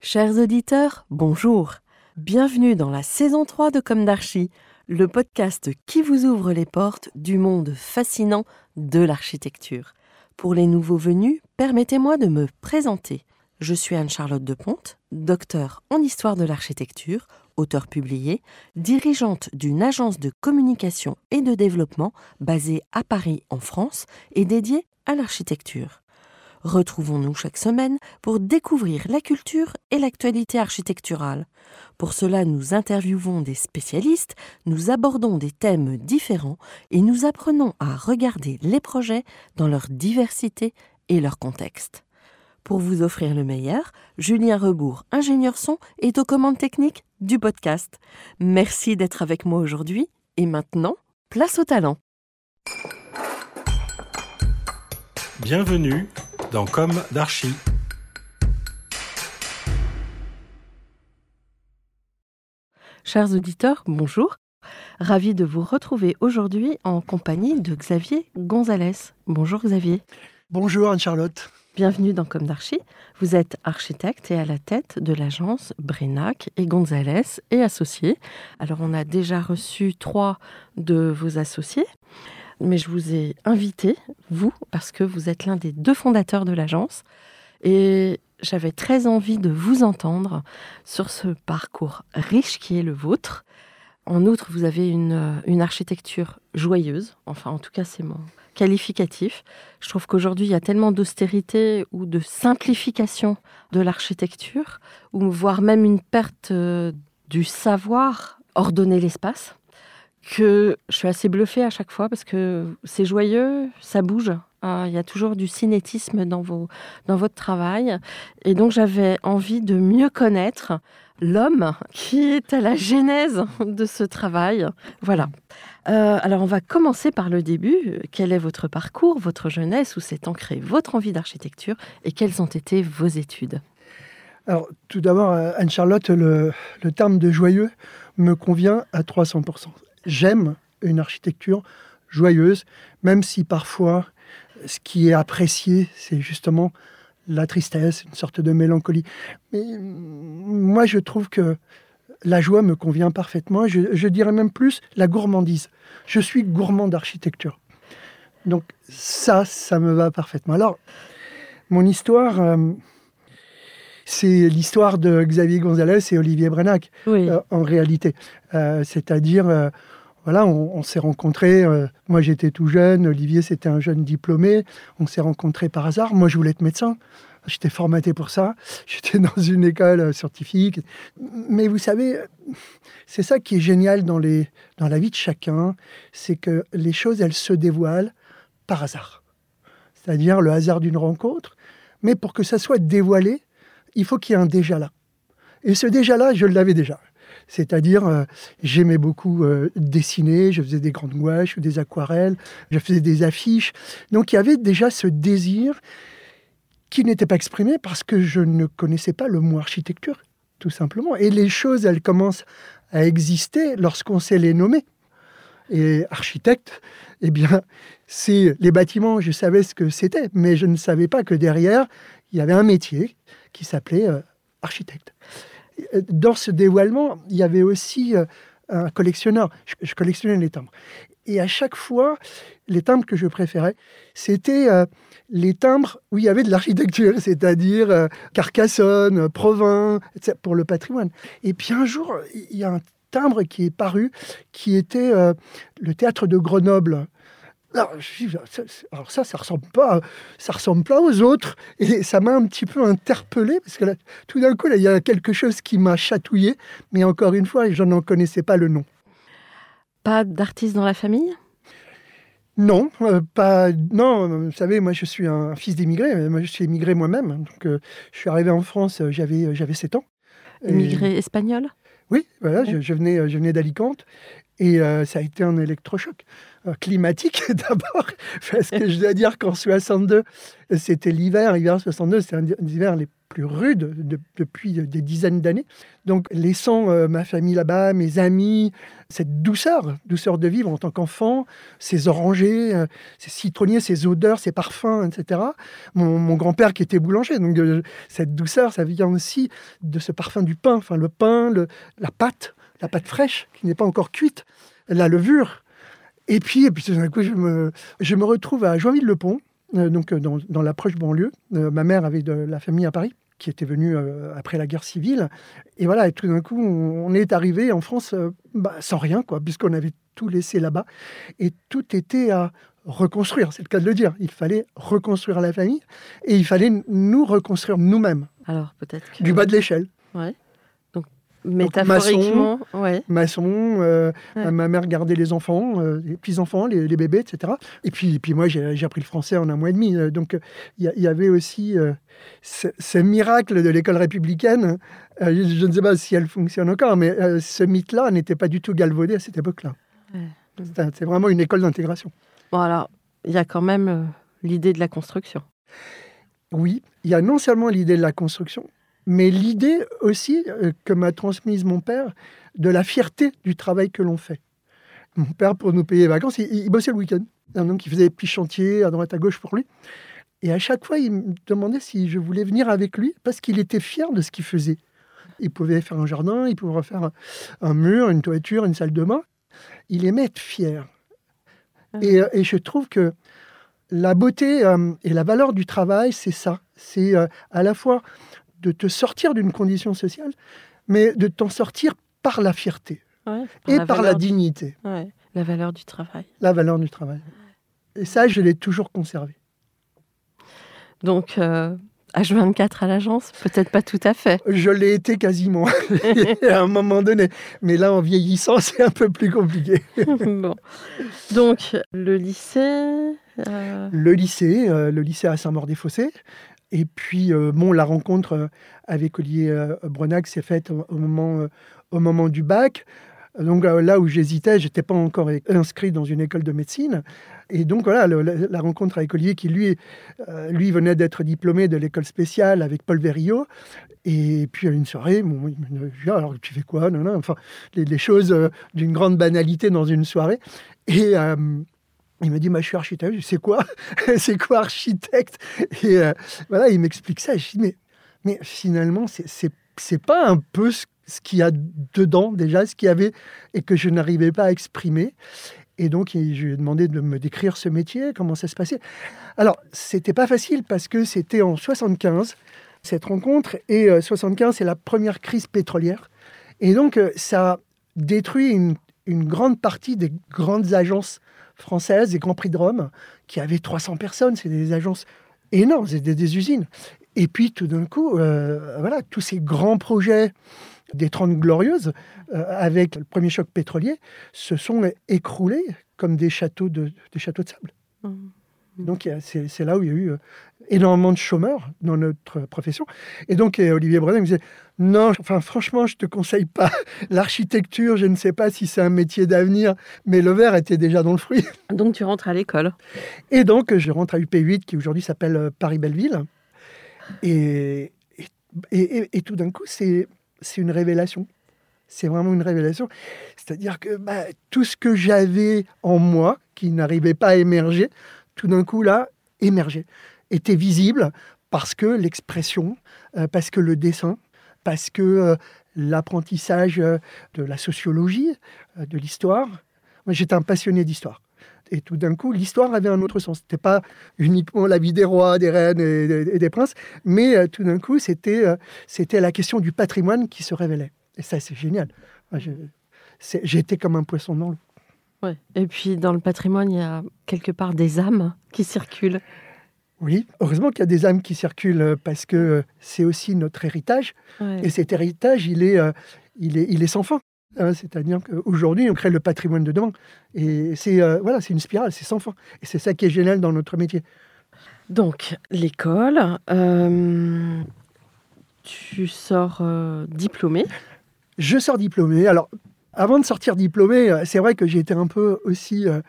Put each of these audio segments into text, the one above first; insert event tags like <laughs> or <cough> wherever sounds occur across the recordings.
Chers auditeurs, bonjour. Bienvenue dans la saison 3 de Comme d'Archie, le podcast qui vous ouvre les portes du monde fascinant de l'architecture. Pour les nouveaux venus, permettez-moi de me présenter. Je suis Anne-Charlotte de Ponte, docteur en histoire de l'architecture, auteur publié, dirigeante d'une agence de communication et de développement basée à Paris en France et dédiée à l'architecture. Retrouvons-nous chaque semaine pour découvrir la culture et l'actualité architecturale. Pour cela, nous interviewons des spécialistes, nous abordons des thèmes différents et nous apprenons à regarder les projets dans leur diversité et leur contexte. Pour vous offrir le meilleur, Julien Rebourg, ingénieur son, est aux commandes techniques du podcast. Merci d'être avec moi aujourd'hui et maintenant, place au talent. Bienvenue dans Comme d'Archie. Chers auditeurs, bonjour. Ravi de vous retrouver aujourd'hui en compagnie de Xavier Gonzalez. Bonjour Xavier. Bonjour Anne-Charlotte. Bienvenue dans Comme d'Archie. Vous êtes architecte et à la tête de l'agence Brenac et Gonzalez et associés. Alors on a déjà reçu trois de vos associés, mais je vous ai invité, vous, parce que vous êtes l'un des deux fondateurs de l'agence. Et j'avais très envie de vous entendre sur ce parcours riche qui est le vôtre. En outre, vous avez une, architecture joyeuse, enfin en tout cas c'est mon, qualificatif. Je trouve qu'aujourd'hui, il y a tellement d'austérité ou de simplification de l'architecture, ou voire même une perte euh, du savoir ordonner l'espace, que je suis assez bluffée à chaque fois parce que c'est joyeux, ça bouge. Euh, il y a toujours du cinétisme dans, vos, dans votre travail. Et donc, j'avais envie de mieux connaître l'homme qui est à la genèse de ce travail. Voilà. Euh, alors on va commencer par le début. Quel est votre parcours, votre jeunesse, où s'est ancrée votre envie d'architecture et quelles ont été vos études? Alors tout d'abord, euh, Anne-Charlotte, le terme de joyeux me convient à 300%. J'aime une architecture joyeuse, même si parfois ce qui est apprécié, c'est justement la tristesse, une sorte de mélancolie. Mais moi, je trouve que la joie me convient parfaitement. Je, dirais même plus la gourmandise. Je suis gourmand d'architecture. Donc ça, ça me va parfaitement. Alors, mon histoire, euh, c'est l'histoire de Xavier Gonzalez et Olivier Brenac, euh, en réalité. Euh, c'est-à-dire, voilà, on, s'est rencontrés. moi, j'étais tout jeune. Olivier, c'était un jeune diplômé. On s'est rencontrés par hasard. Moi, je voulais être médecin. J'étais formaté pour ça. <laughs> J'étais dans une école euh, scientifique. Mais vous savez, c'est ça qui est génial dans, les, dans la vie de chacun, c'est que les choses, elles se dévoilent par hasard. C'est-à-dire le hasard d'une rencontre. Mais pour que ça soit dévoilé, il faut qu'il y ait un déjà là. Et ce déjà là, je l'avais déjà. C'est-à-dire, euh, j'aimais beaucoup euh, dessiner, je faisais des grandes gouaches ou des aquarelles, je faisais des affiches. Donc il y avait déjà ce désir qui n'était pas exprimé parce que je ne connaissais pas le mot architecture, tout simplement. Et les choses, elles commencent à exister lorsqu'on sait les nommer. Et architecte, eh bien, c'est les bâtiments, je savais ce que c'était, mais je ne savais pas que derrière, il y avait un métier qui s'appelait euh, architecte. Dans ce dévoilement, il y avait aussi euh, un collectionneur. Je, collectionnais les timbres. Et à chaque fois, les timbres que je préférais, c'était euh, les timbres où il y avait de l'architecture, <laughs> c'est-à-dire euh, Carcassonne, Provins, pour le patrimoine. Et puis un jour, il y a un timbre qui est paru, qui était euh, le théâtre de Grenoble. Alors, ça, ça ressemble pas, ça ressemble pas aux autres, et ça m'a un petit peu interpellé parce que là, tout d'un coup, là, il y a quelque chose qui m'a chatouillé, mais encore une fois, je n'en connaissais pas le nom. Pas d'artiste dans la famille? Non, euh, pas. Non, vous savez, moi je suis un fils d'immigré. Moi je suis immigré moi-même. Donc euh, je suis arrivé en France, euh, j'avais j'avais 7 ans. Et- Immigré espagnol? Oui, voilà, Ouais. je, je venais, je venais d'Alicante et euh, ça a été un électrochoc Euh, climatique <laughs> d'abord, parce que je dois dire qu'en 62, c'était l'hiver, l'hiver 62, c'était un des hivers les plus rudes de- depuis des dizaines d'années. Donc, laissant euh, ma famille là-bas, mes amis, cette douceur, douceur de vivre en tant qu'enfant, ces orangers, euh, ces citronniers, ces odeurs, ces parfums, etc. Mon, grand-père qui était boulanger, donc euh, cette douceur, ça vient aussi de ce parfum du pain, enfin le pain, la pâte, la pâte fraîche qui n'est pas encore cuite, la levure. Et puis, et puis tout d'un coup, je me, je me retrouve à Joinville-le-Pont, euh, donc euh, dans, dans la proche banlieue. Euh, ma mère avait de la famille à Paris qui était venue euh, après la guerre civile. Et voilà, et tout d'un coup, on, on est arrivé en France euh, bah, sans rien, quoi, puisqu'on avait tout laissé là-bas. Et tout était à reconstruire, c'est le cas de le dire. Il fallait reconstruire la famille et il fallait nous reconstruire nous-mêmes, Alors peut-être que... du bas de l'échelle. Métaphoriquement, ouais. maçon, euh, Ouais. ma mère gardait les enfants, euh, les petits-enfants, les, les bébés, etc. Et puis, et puis moi, j'ai appris le français en un mois et demi. euh, Donc, il y, avait aussi euh, ce, ce miracle de l'école républicaine. Je, ne sais pas si elle fonctionne encore, mais ce mythe-là n'était pas du tout galvaudé à cette époque-là. Ouais. C'est vraiment une école d'intégration. Bon alors, il y a quand même l'idée de la construction. Oui, il y a non seulement l'idée de la construction, mais l'idée aussi euh, que m'a transmise mon père de la fierté du travail que l'on fait. Mon père, pour nous payer les vacances, il, il bossait le week-end. Donc, il faisait des petits chantiers à droite à gauche pour lui. Et à chaque fois, il me demandait si je voulais venir avec lui parce qu'il était fier de ce qu'il faisait. Il pouvait faire un jardin, il pouvait refaire un, mur, une toiture, une salle de bain. Il aimait être fier. Et, euh, et je trouve que la beauté euh, et la valeur du travail, c'est ça. C'est euh, à la fois de te sortir d'une condition sociale, mais de t'en sortir par la fierté Ouais, et par la du- dignité, ouais, la valeur du travail. la valeur du travail. Et ça, je l'ai toujours conservé. Donc, euh, H24 à l'agence, peut-être pas tout à fait. Je l'ai été quasiment <laughs> à un moment donné. Mais là, en vieillissant, <laughs> c'est un peu plus compliqué. <laughs> bon. Donc, le lycée. euh, Le lycée, euh, le lycée à Saint-Maur-des-Fossés. Et puis, euh, bon, la rencontre euh, avec Olivier euh, Brenac s'est faite au, moment, du bac. Donc là où j'hésitais, j'étais pas encore inscrit dans une école de médecine. Et donc voilà, la, rencontre avec Olivier, qui lui, venait d'être diplômé de l'école spéciale avec Paul Verriot. Et puis une soirée, bon, il me dit, alors tu fais quoi? Non, non, Enfin, les, choses d'une grande banalité dans une soirée. Et il me dit, bah, je suis architecte. C'est quoi <laughs> C'est quoi architecte Et euh, voilà, il m'explique ça. Je dis, mais, mais finalement, c'est- pas un peu ce, ce qu'il y a dedans déjà, ce qu'il y avait et que je n'arrivais pas à exprimer. Et donc, je lui ai demandé de me décrire ce métier, comment ça se passait. Alors, c'était pas facile parce que c'était en 75, cette rencontre. Et euh, 75, c'est la première crise pétrolière. Et donc, euh, ça détruit une grande partie des grandes agences françaises, des Grands Prix de Rome, qui avaient 300 personnes. C'est des agences énormes, c'est des, usines. Et puis, tout d'un coup, euh, voilà, tous ces grands projets des 30 Glorieuses, euh, avec le premier choc pétrolier, se sont écroulés comme des châteaux de, châteaux de sable. Mhm. Donc, y a- c'est là où il y a eu euh, énormément de chômeurs dans notre profession. Et donc, Olivier Brenet me disait Non, enfin, franchement, je ne te conseille pas <laughs> l'architecture. Je ne sais pas si c'est un métier d'avenir, mais le verre était déjà dans le fruit. <laughs> Donc, tu rentres à l'école. Et donc, je rentre à UP8, qui aujourd'hui s'appelle euh, Paris-Belleville. Et, et, et- et tout d'un coup, c'est c'est une révélation. C'est vraiment une révélation. C'est-à-dire que bah, tout ce que j'avais en moi, qui n'arrivait pas à émerger, tout d'un coup, là, émergeait, était visible parce que l'expression, euh, parce que le dessin, parce que euh, l'apprentissage euh, de la sociologie, de l'histoire. J'étais un passionné d'histoire. Et tout d'un coup, l'histoire avait un autre sens. C'était pas uniquement la vie des rois, des reines et des, princes, mais tout d'un coup, c'était c'était la question du patrimoine qui se révélait. Et ça, c'est génial. J'étais comme un poisson dans l'eau. Ouais. Et puis, dans le patrimoine, il y a quelque part des âmes qui circulent. Oui, heureusement qu'il y a des âmes qui circulent euh, parce que euh, c'est aussi notre héritage. Ouais. Et cet héritage, il est, euh, il est, il est sans fin. Hein, C'est-à-dire qu'aujourd'hui, on crée le patrimoine de demain. Et c'est voilà, c'est une spirale, c'est sans fin. Et c'est ça qui est génial dans notre métier. Donc, l'école, euh, tu sors euh, diplômé. Je sors diplômé. Alors, avant de sortir diplômé, euh, c'est vrai que j'étais un peu aussi. euh,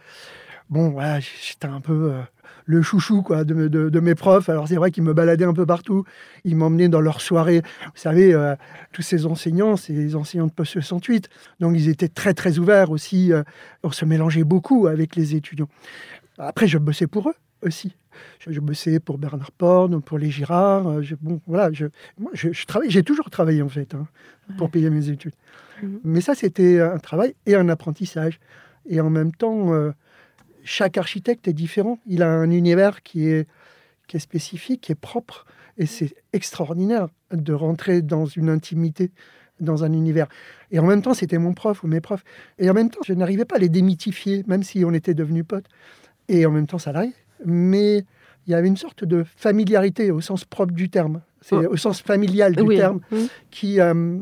bon, voilà, j'étais un peu euh, le chouchou quoi, de, de- de mes profs. Alors, c'est vrai qu'ils me baladaient un peu partout. Ils m'emmenaient dans leurs soirées. Vous savez, euh, tous ces enseignants, les enseignants de post 68. Donc, ils étaient très, très ouverts aussi. euh, on se mélangeait beaucoup avec les étudiants. Après, je bossais pour eux aussi. Je, je bossais pour Bernard Porn, pour les Girard. je- bon, voilà, je, moi, je, je travaille, j'ai toujours travaillé en fait hein, pour payer mes études. Mhm. Mais ça, c'était un travail et un apprentissage. Et en même temps, euh, chaque architecte est différent. Il a un univers qui est, qui est spécifique, qui est propre. Et c'est extraordinaire de rentrer dans une intimité, dans un univers. Et en même temps, c'était mon prof ou mes profs. Et en même temps, je n'arrivais pas à les démythifier, même si on était devenus potes. Et en même temps, ça l'arrive. Mais il y avait une sorte de familiarité au sens propre du terme. C'est Oh. au sens familial du oui. terme Mhm. qui, euh,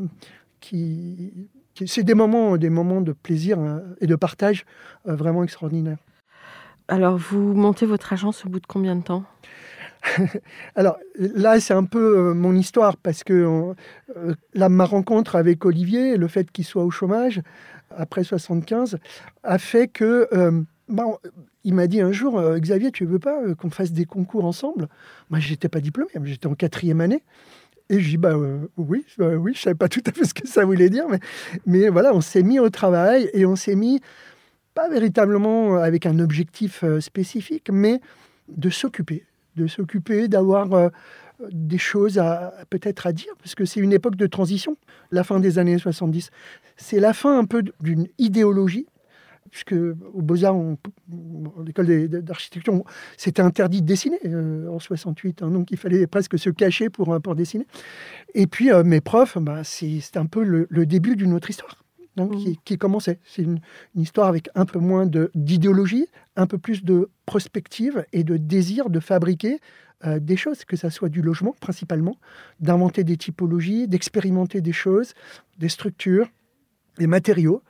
qui, qui- c'est des moments, des moments de plaisir euh, et de partage euh, vraiment extraordinaires. Alors, vous montez votre agence au bout de combien de temps? <laughs> Alors là, c'est un peu euh, mon histoire parce que euh, là, ma rencontre avec Olivier, le fait qu'il soit au chômage après 75, a fait que euh, bah, il m'a dit un jour, euh, Xavier, tu veux pas qu'on fasse des concours ensemble? Moi, j'étais pas diplômé, j'étais en quatrième année. Et je dis, bah euh, oui, euh, oui, je savais pas tout à fait ce que ça voulait dire, mais, mais voilà, on s'est mis au travail et on s'est mis, pas véritablement avec un objectif euh, spécifique, mais de s'occuper, de s'occuper, d'avoir euh, des choses à peut-être à dire, parce que c'est une époque de transition, la fin des années 70. C'est la fin un peu d'une idéologie, puisque au Beaux-Arts, à l'école d'architecture, c'était interdit de dessiner euh, en 68, hein, donc il fallait presque se cacher pour, euh, pour dessiner. Et puis euh, mes profs, bah, c'est un peu le, le début d'une autre histoire. Mhm. qui, qui commençait. C'est une, une histoire avec un peu moins d'idéologie, un peu plus de prospective et de désir de fabriquer euh, des choses, que ça soit du logement principalement, d'inventer des typologies, d'expérimenter des choses, des structures, des matériaux.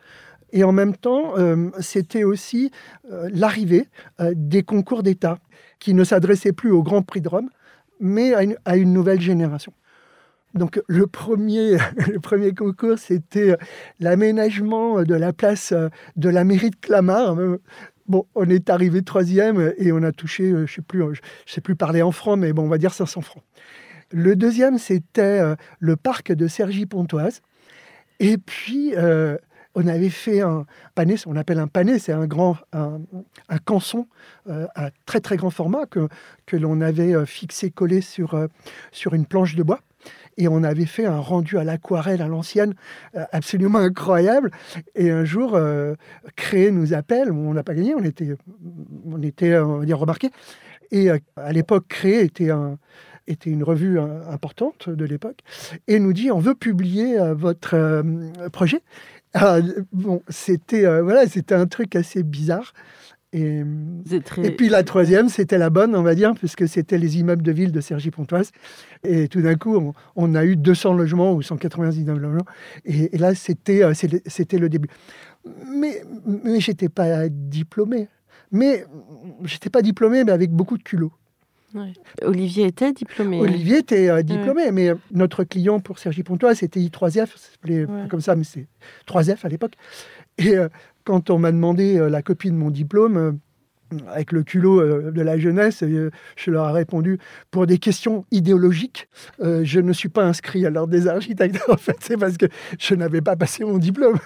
Et en même temps, euh, c'était aussi euh, l'arrivée euh, des concours d'État qui ne s'adressaient plus au Grand Prix de Rome, mais à une, nouvelle génération. Donc le premier, <laughs> concours, c'était l'aménagement de la place de la mairie de Clamart. Bon, on est arrivé troisième et on a touché, je je sais plus parler en francs, mais bon, on va dire 500 francs. Le deuxième, c'était le parc de Cergy-Pontoise. Et puis, on avait fait un pané, on appelle un pané, c'est un grand, un, canson euh, à très très grand format que, que l'on avait euh, fixé, collé sur, euh, sur une planche de bois. Et on avait fait un rendu à l'aquarelle à l'ancienne absolument incroyable. Et un jour, Créé nous appelle, on n'a pas gagné, on était, on était on va dire, remarqués. Et à l'époque, Créé était, un, était une revue importante de l'époque, et nous dit on veut publier votre projet. Alors, bon, c'était euh, voilà, c'était un truc assez bizarre. Et, très- et puis la troisième, c'était la bonne, on va dire, puisque c'était les immeubles de ville de Cergy-Pontoise. Et tout d'un coup, on, on a eu 200 logements ou 199 logements. Et, et là, c'était euh, c'était le début. Mais, mais j'étais pas diplômé. Mais j'étais pas diplômé, mais avec beaucoup de culot. Ouais. Olivier était diplômé. Olivier était euh, diplômé, mais notre client pour Sergi Pontoise, c'était I3F, ça s'appelait pas Ouais. comme ça, mais c'est 3F à l'époque. Et euh, quand on m'a demandé euh, la copie de mon diplôme, euh, avec le culot euh, de la jeunesse, euh, je leur ai répondu pour des questions idéologiques, euh, je ne suis pas inscrit à l'ordre des architectes. <laughs> En fait, c'est parce que je n'avais pas passé mon diplôme.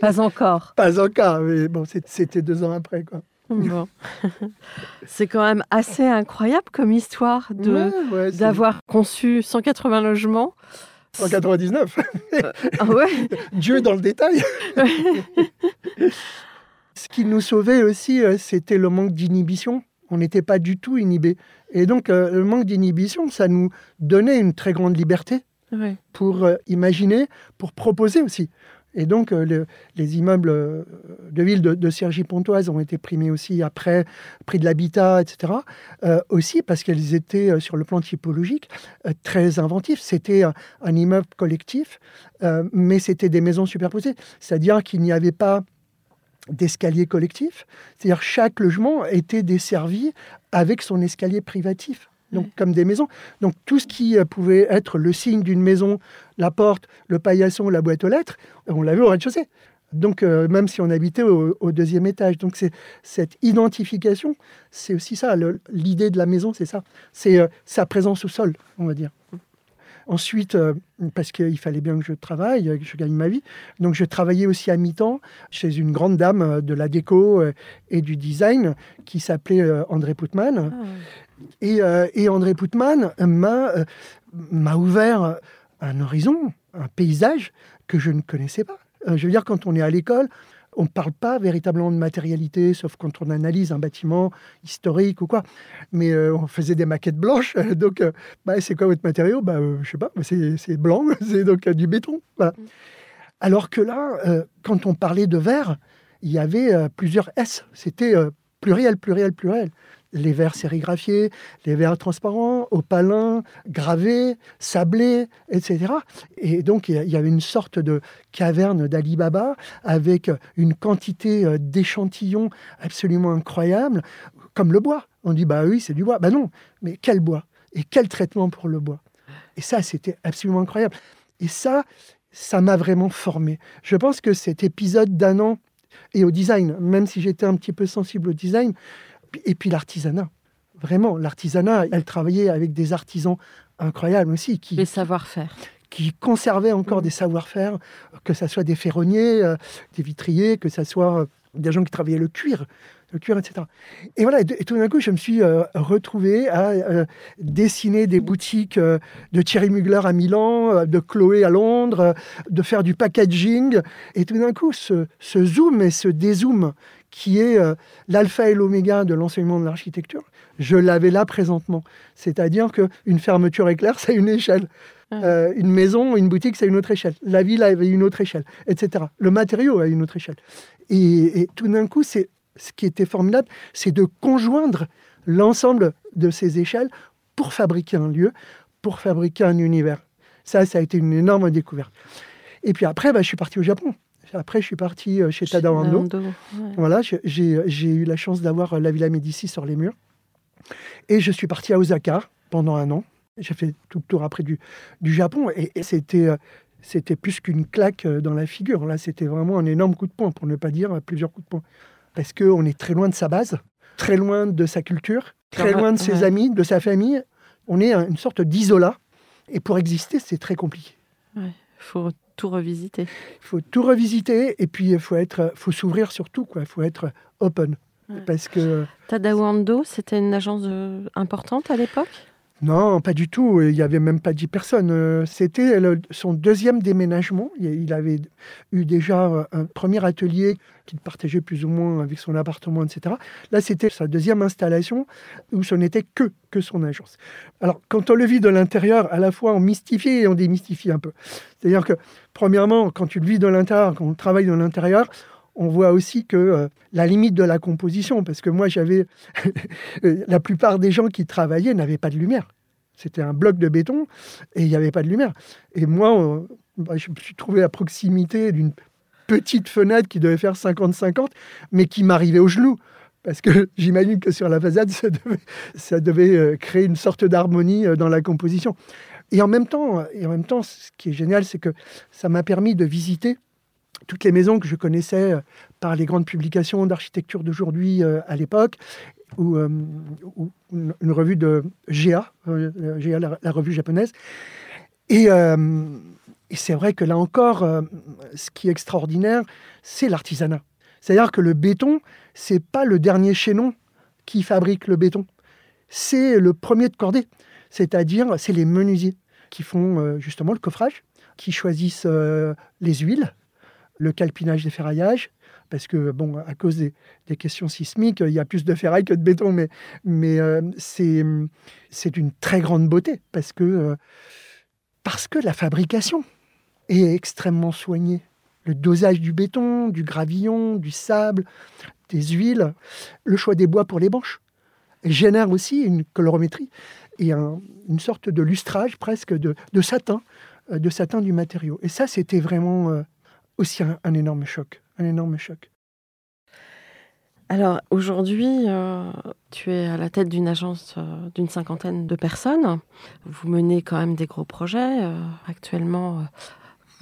Pas encore. <laughs> Pas encore, mais bon, c'était deux ans après. Quoi. <laughs> Bon. c'est quand même assez incroyable comme histoire de Ouais, ouais, c'est d'avoir conçu 180 logements. 199. Ah ouais <laughs> Dieu dans le détail. <laughs> Ce qui nous sauvait aussi, euh, c'était le manque d'inhibition. On n'était pas du tout inhibé. Et donc, euh, le manque d'inhibition, ça nous donnait une très grande liberté Ouais. pour euh, imaginer, pour proposer aussi. Et donc, euh, les immeubles euh, de ville de, de Cergy-Pontoise ont été primés aussi après, prix de l'habitat, etc. Euh, aussi parce qu'ils étaient, sur le plan typologique, très inventifs. C'était un, immeuble collectif, mais c'était des maisons superposées. C'est-à-dire qu'il n'y avait pas d'escalier collectif. C'est-à-dire chaque logement était desservi avec son escalier privatif donc comme des maisons. Donc tout ce qui euh, pouvait être le signe d'une maison, la porte, le paillasson, la boîte aux lettres, on l'avait au rez-de-chaussée. Donc euh, même si on habitait au, deuxième étage. Donc c'est cette identification, c'est aussi ça. L'idée de la maison, c'est ça. C'est euh, sa présence au sol, on va dire. Ensuite, parce qu'il fallait bien que je travaille, que je gagne ma vie, donc je travaillais aussi à mi-temps chez une grande dame de la déco et du design qui s'appelait André Putman. Ah euh, et, André Poutman euh, m'a ouvert un horizon, un paysage que je ne connaissais pas. Euh, je veux dire, quand on est à l'école, on ne parle pas véritablement de matérialité, sauf quand on analyse un bâtiment historique ou quoi. Mais on faisait des maquettes blanches. <laughs> donc, bah, c'est quoi votre matériau? Bah, Je sais pas, c'est blanc, <laughs> c'est donc du béton. Mm. Alors que là, quand on parlait de verre, il y avait plusieurs S. C'était pluriel, pluriel, pluriel les verres sérigraphiés, les verres transparents, opalins, gravés, sablés, etc. Et donc, il y avait une sorte de caverne d'Ali Baba avec une quantité euh, d'échantillons absolument incroyable, comme le bois. On dit, bah oui, c'est du bois. Bah non, mais quel bois Et quel traitement pour le bois? Et ça, c'était absolument incroyable. Et ça, ça m'a vraiment formé. Je pense que cet épisode d'un an et au design, même si j'étais un petit peu sensible au design, et puis l'artisanat. Vraiment, l'artisanat, elle travaillait avec des artisans incroyables aussi. Qui, Les savoir-faire. Qui conservaient encore mm. des savoir-faire, que ce soit des ferronniers, euh, des vitriers, que ce soit euh, des gens qui travaillaient le cuir, le cuir, etc. Et voilà, et, tout d'un coup, je me suis euh, retrouvé à dessiner des boutiques de Thierry Mugler à Milan, de Chloé à Londres, de faire du packaging. Et tout d'un coup, ce, ce zoom et ce dézoom qui est euh, l'alpha et l'oméga de l'enseignement de l'architecture, je l'avais là présentement. C'est-à-dire qu'une fermeture éclair, <laughs> c'est une échelle. Ah. Euh, une maison, une boutique, c'est une autre échelle. La ville avait une autre échelle, etc. Le matériau a une autre échelle. Et, tout d'un coup, c'est ce qui était formidable, c'est de conjoindre l'ensemble de ces échelles pour fabriquer un lieu, pour fabriquer un univers. Ça, ça a été une énorme découverte. Et puis après, bah, je suis parti au Japon. Après, je suis parti euh, chez Tadawando. Voilà, j'ai eu la chance d'avoir euh, la Villa Médicis sur les murs. Et je suis parti à Osaka pendant un an. J'ai fait tout le tour après du, du Japon. Et, c'était euh, c'était plus qu'une claque dans la figure. Là, c'était vraiment un énorme coup de poing, pour ne pas dire plusieurs coups de poing. Parce qu'on est très loin de sa base, très loin de sa culture, très loin de ses amis, de sa famille. On est une sorte d'isolat. Et pour exister, c'est très compliqué. Il faut tout revisiter. Il faut tout revisiter et puis il faut être, faut s'ouvrir surtout quoi. Il faut être open parce que. Tadawando, c'était une agence importante à l'époque? Non, pas du tout. Il n'y avait même pas dix personnes. Euh, c'était son deuxième déménagement. Il avait eu déjà euh, un premier atelier qu'il partageait plus ou moins avec son appartement, etc. Là, c'était sa deuxième installation où ce n'était que, que son agence. Alors, quand on le vit de l'intérieur, à la fois on mystifie et on démystifie un peu. C'est-à-dire que, premièrement, quand tu le vis de l'intérieur, quand on travaille de l'intérieur, on voit aussi que euh, la limite de la composition, parce que moi j'avais <laughs> la plupart des gens qui travaillaient n'avaient pas de lumière. C'était un bloc de béton et il n'y avait pas de lumière. Et moi, bah, je me suis trouvé à proximité d'une petite fenêtre qui devait faire 50-50, mais qui m'arrivait au genou. Parce que <laughs> j'imagine que sur la façade, ça devait, euh, créer une sorte d'harmonie euh, dans la composition. Et en même temps, et en même temps, ce qui est génial, c'est que ça m'a permis de visiter toutes les maisons que je connaissais euh, par les grandes publications d'architecture d'aujourd'hui euh, à l'époque, ou, euh, une, revue de GA, la, revue japonaise. Et, c'est vrai que là encore, ce qui est extraordinaire, c'est l'artisanat. C'est-à-dire que le béton, c'est pas le dernier chaînon qui fabrique le béton, c'est le premier de cordée. C'est-à-dire, c'est les menuisiers qui font justement le coffrage, qui choisissent les huiles, le calpinage des ferraillages, parce que, bon, à cause des, questions sismiques, il y a plus de ferraille que de béton, mais, mais euh, c'est, une très grande beauté, parce que, euh, parce que la fabrication est extrêmement soignée. le dosage du béton, du gravillon, du sable, des huiles, le choix des bois pour les banches. génère aussi une colorométrie et une sorte de lustrage presque de, satin, euh, de satin du matériau. Et ça, c'était vraiment aussi un, énorme choc, un énorme choc. Alors aujourd'hui, euh, tu es à la tête d'une agence d'une cinquantaine de personnes. Vous menez quand même des gros projets. actuellement,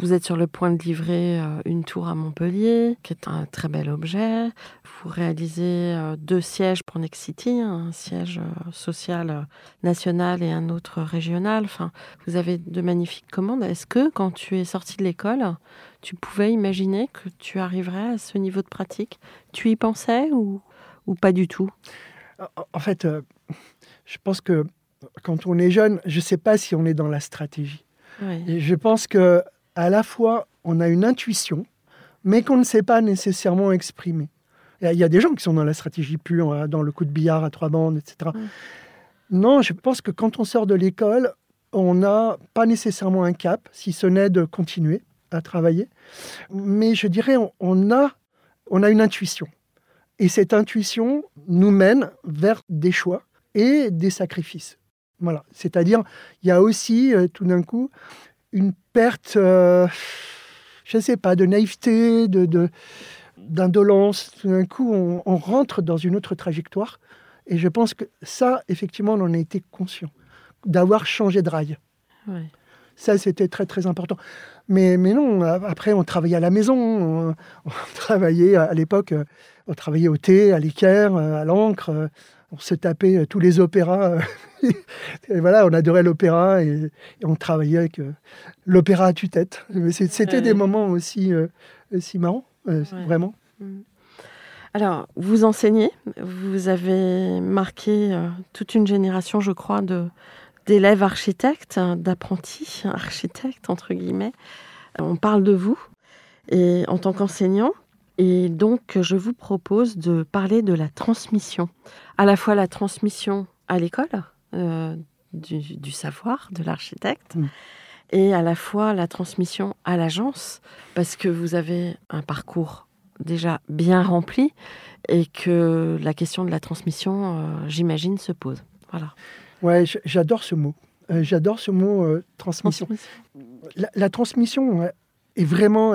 vous êtes sur le point de livrer euh, une tour à Montpellier, qui est un très bel objet. Vous réalisez euh, deux sièges pour Next City, un siège euh, social national et un autre régional. Enfin, vous avez de magnifiques commandes. Est-ce que quand tu es sorti de l'école, tu pouvais imaginer que tu arriverais à ce niveau de pratique? Tu y pensais ou, ou pas du tout? En fait, je pense que quand on est jeune, je ne sais pas si on est dans la stratégie. je pense que à la fois, on a une intuition, mais qu'on ne sait pas nécessairement exprimer. Il y a des gens qui sont dans la stratégie pure, hein, dans le coup de billard à trois bandes, etc. Non, je pense que quand on sort de l'école, on n'a pas nécessairement un cap, si ce n'est de continuer à travailler. Mais je dirais, on a, on a une intuition. Et cette intuition nous mène vers des choix et des sacrifices. Voilà. C'est-à-dire, il y a aussi, euh, tout d'un coup, une perte, euh, je ne sais pas, de naïveté, de, d'indolence. Tout d'un coup, on, rentre dans une autre trajectoire. Et je pense que ça, effectivement, on en a été conscient, d'avoir changé de rail. Ça, c'était très, très important. Mais, mais non, après, on travaillait à la maison. On, on <laughs> travaillait à l'époque, on travaillait au thé, à l'équerre, à l'encre on se tapait euh, tous les opéras. Euh, <laughs> et voilà, on adorait l'opéra et, on travaillait avec euh, l'opéra à tue-tête. C'était des moments aussi, aussi marrants, vraiment. Mm. Alors, vous enseignez, vous avez marqué toute une génération, je crois, de d'élèves architectes, d'apprentis architectes, entre guillemets. On parle de vous. Et en tant qu'enseignant, et donc, je vous propose de parler de la transmission. À la fois la transmission à l'école euh, du, savoir de l'architecte mm. et à la fois la transmission à l'agence parce que vous avez un parcours déjà bien rempli et que la question de la transmission, euh, j'imagine, se pose. Voilà. Ouais, j'adore ce mot. Euh, j'adore ce mot transmission. La, transmission est vraiment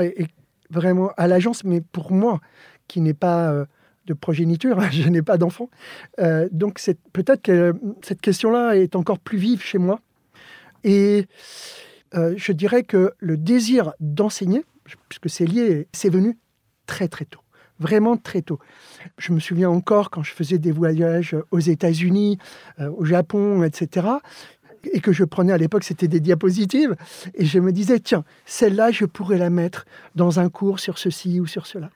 vraiment à l'agence, mais pour moi, qui n'ai pas euh, de progéniture, <laughs> je n'ai pas d'enfant. Euh, donc peut-être que cette question-là est encore plus vive chez moi. Et euh, je dirais que le désir d'enseigner, puisque c'est lié, c'est venu très très tôt. Vraiment très tôt. Je me souviens encore quand je faisais des voyages aux États-Unis, au Japon, etc et que je prenais à l'époque, c'était des diapositives. Et je me disais, tiens, celle-là, je pourrais la mettre dans un cours sur ceci ou sur cela.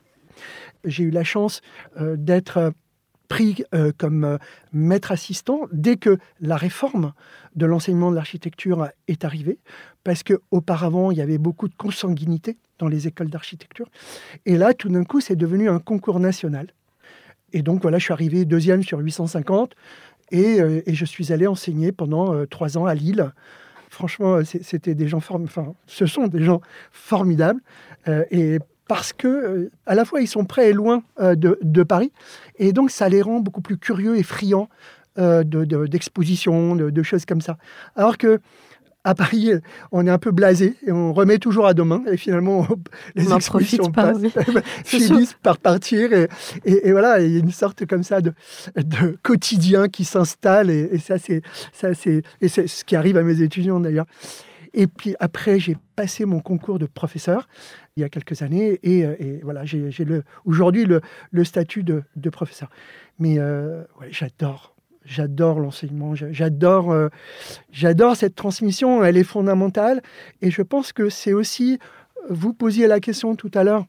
J'ai eu la chance euh, d'être euh, pris euh, comme maître assistant dès que la réforme de l'enseignement de l'architecture est arrivée, parce qu'auparavant, il y avait beaucoup de consanguinité dans les écoles d'architecture. Et là, tout d'un coup, c'est devenu un concours national. Et donc, voilà, je suis arrivé deuxième sur 850. Euh, et, je suis allé enseigner pendant euh, trois ans à Lille. Franchement, euh, c'était des gens formidables. Enfin, ce sont des gens formidables. et parce que, à la fois, ils sont près et loin de, Paris. Et donc, ça les rend beaucoup plus curieux et friands d'expositions, de, de, choses comme ça. Alors que à Paris, on est un peu blasé et on remet toujours à demain. Et finalement, les expositions passent, <laughs> finissent par partir. Et, voilà, il y a une sorte comme ça de, quotidien qui s'installe. Et, ça, c'est ce qui arrive à mes étudiants d'ailleurs. Et puis après, j'ai passé mon concours de professeur il y a quelques années. Et, voilà, j'ai aujourd'hui le, le, statut de, professeur. Mais euh, ouais, j'adore J'adore l'enseignement, j'adore, euh, j'adore cette transmission, elle est fondamentale. Et je pense que c'est aussi, vous posiez la question tout à l'heure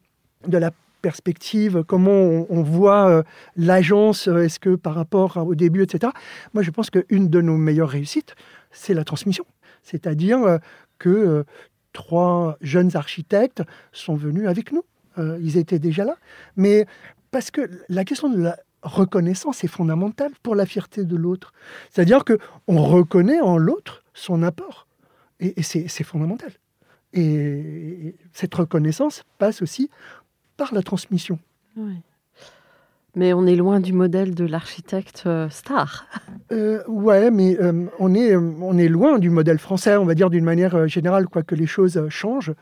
de la perspective, comment on, voit euh, l'agence, euh, est-ce que par rapport au début, etc. Moi, je pense qu'une de nos meilleures réussites, c'est la transmission. C'est-à-dire que trois jeunes architectes sont venus avec nous. ils étaient déjà là. Mais parce que la question de la reconnaissance est fondamentale pour la fierté de l'autre. C'est-à-dire que on reconnaît en l'autre son apport. Et, c'est fondamental. Et cette reconnaissance passe aussi par la transmission. Oui. Mais on est loin du modèle de l'architecte euh, star. Euh, ouais, mais euh, on, est, on est loin du modèle français, on va dire d'une manière générale, quoique les choses changent.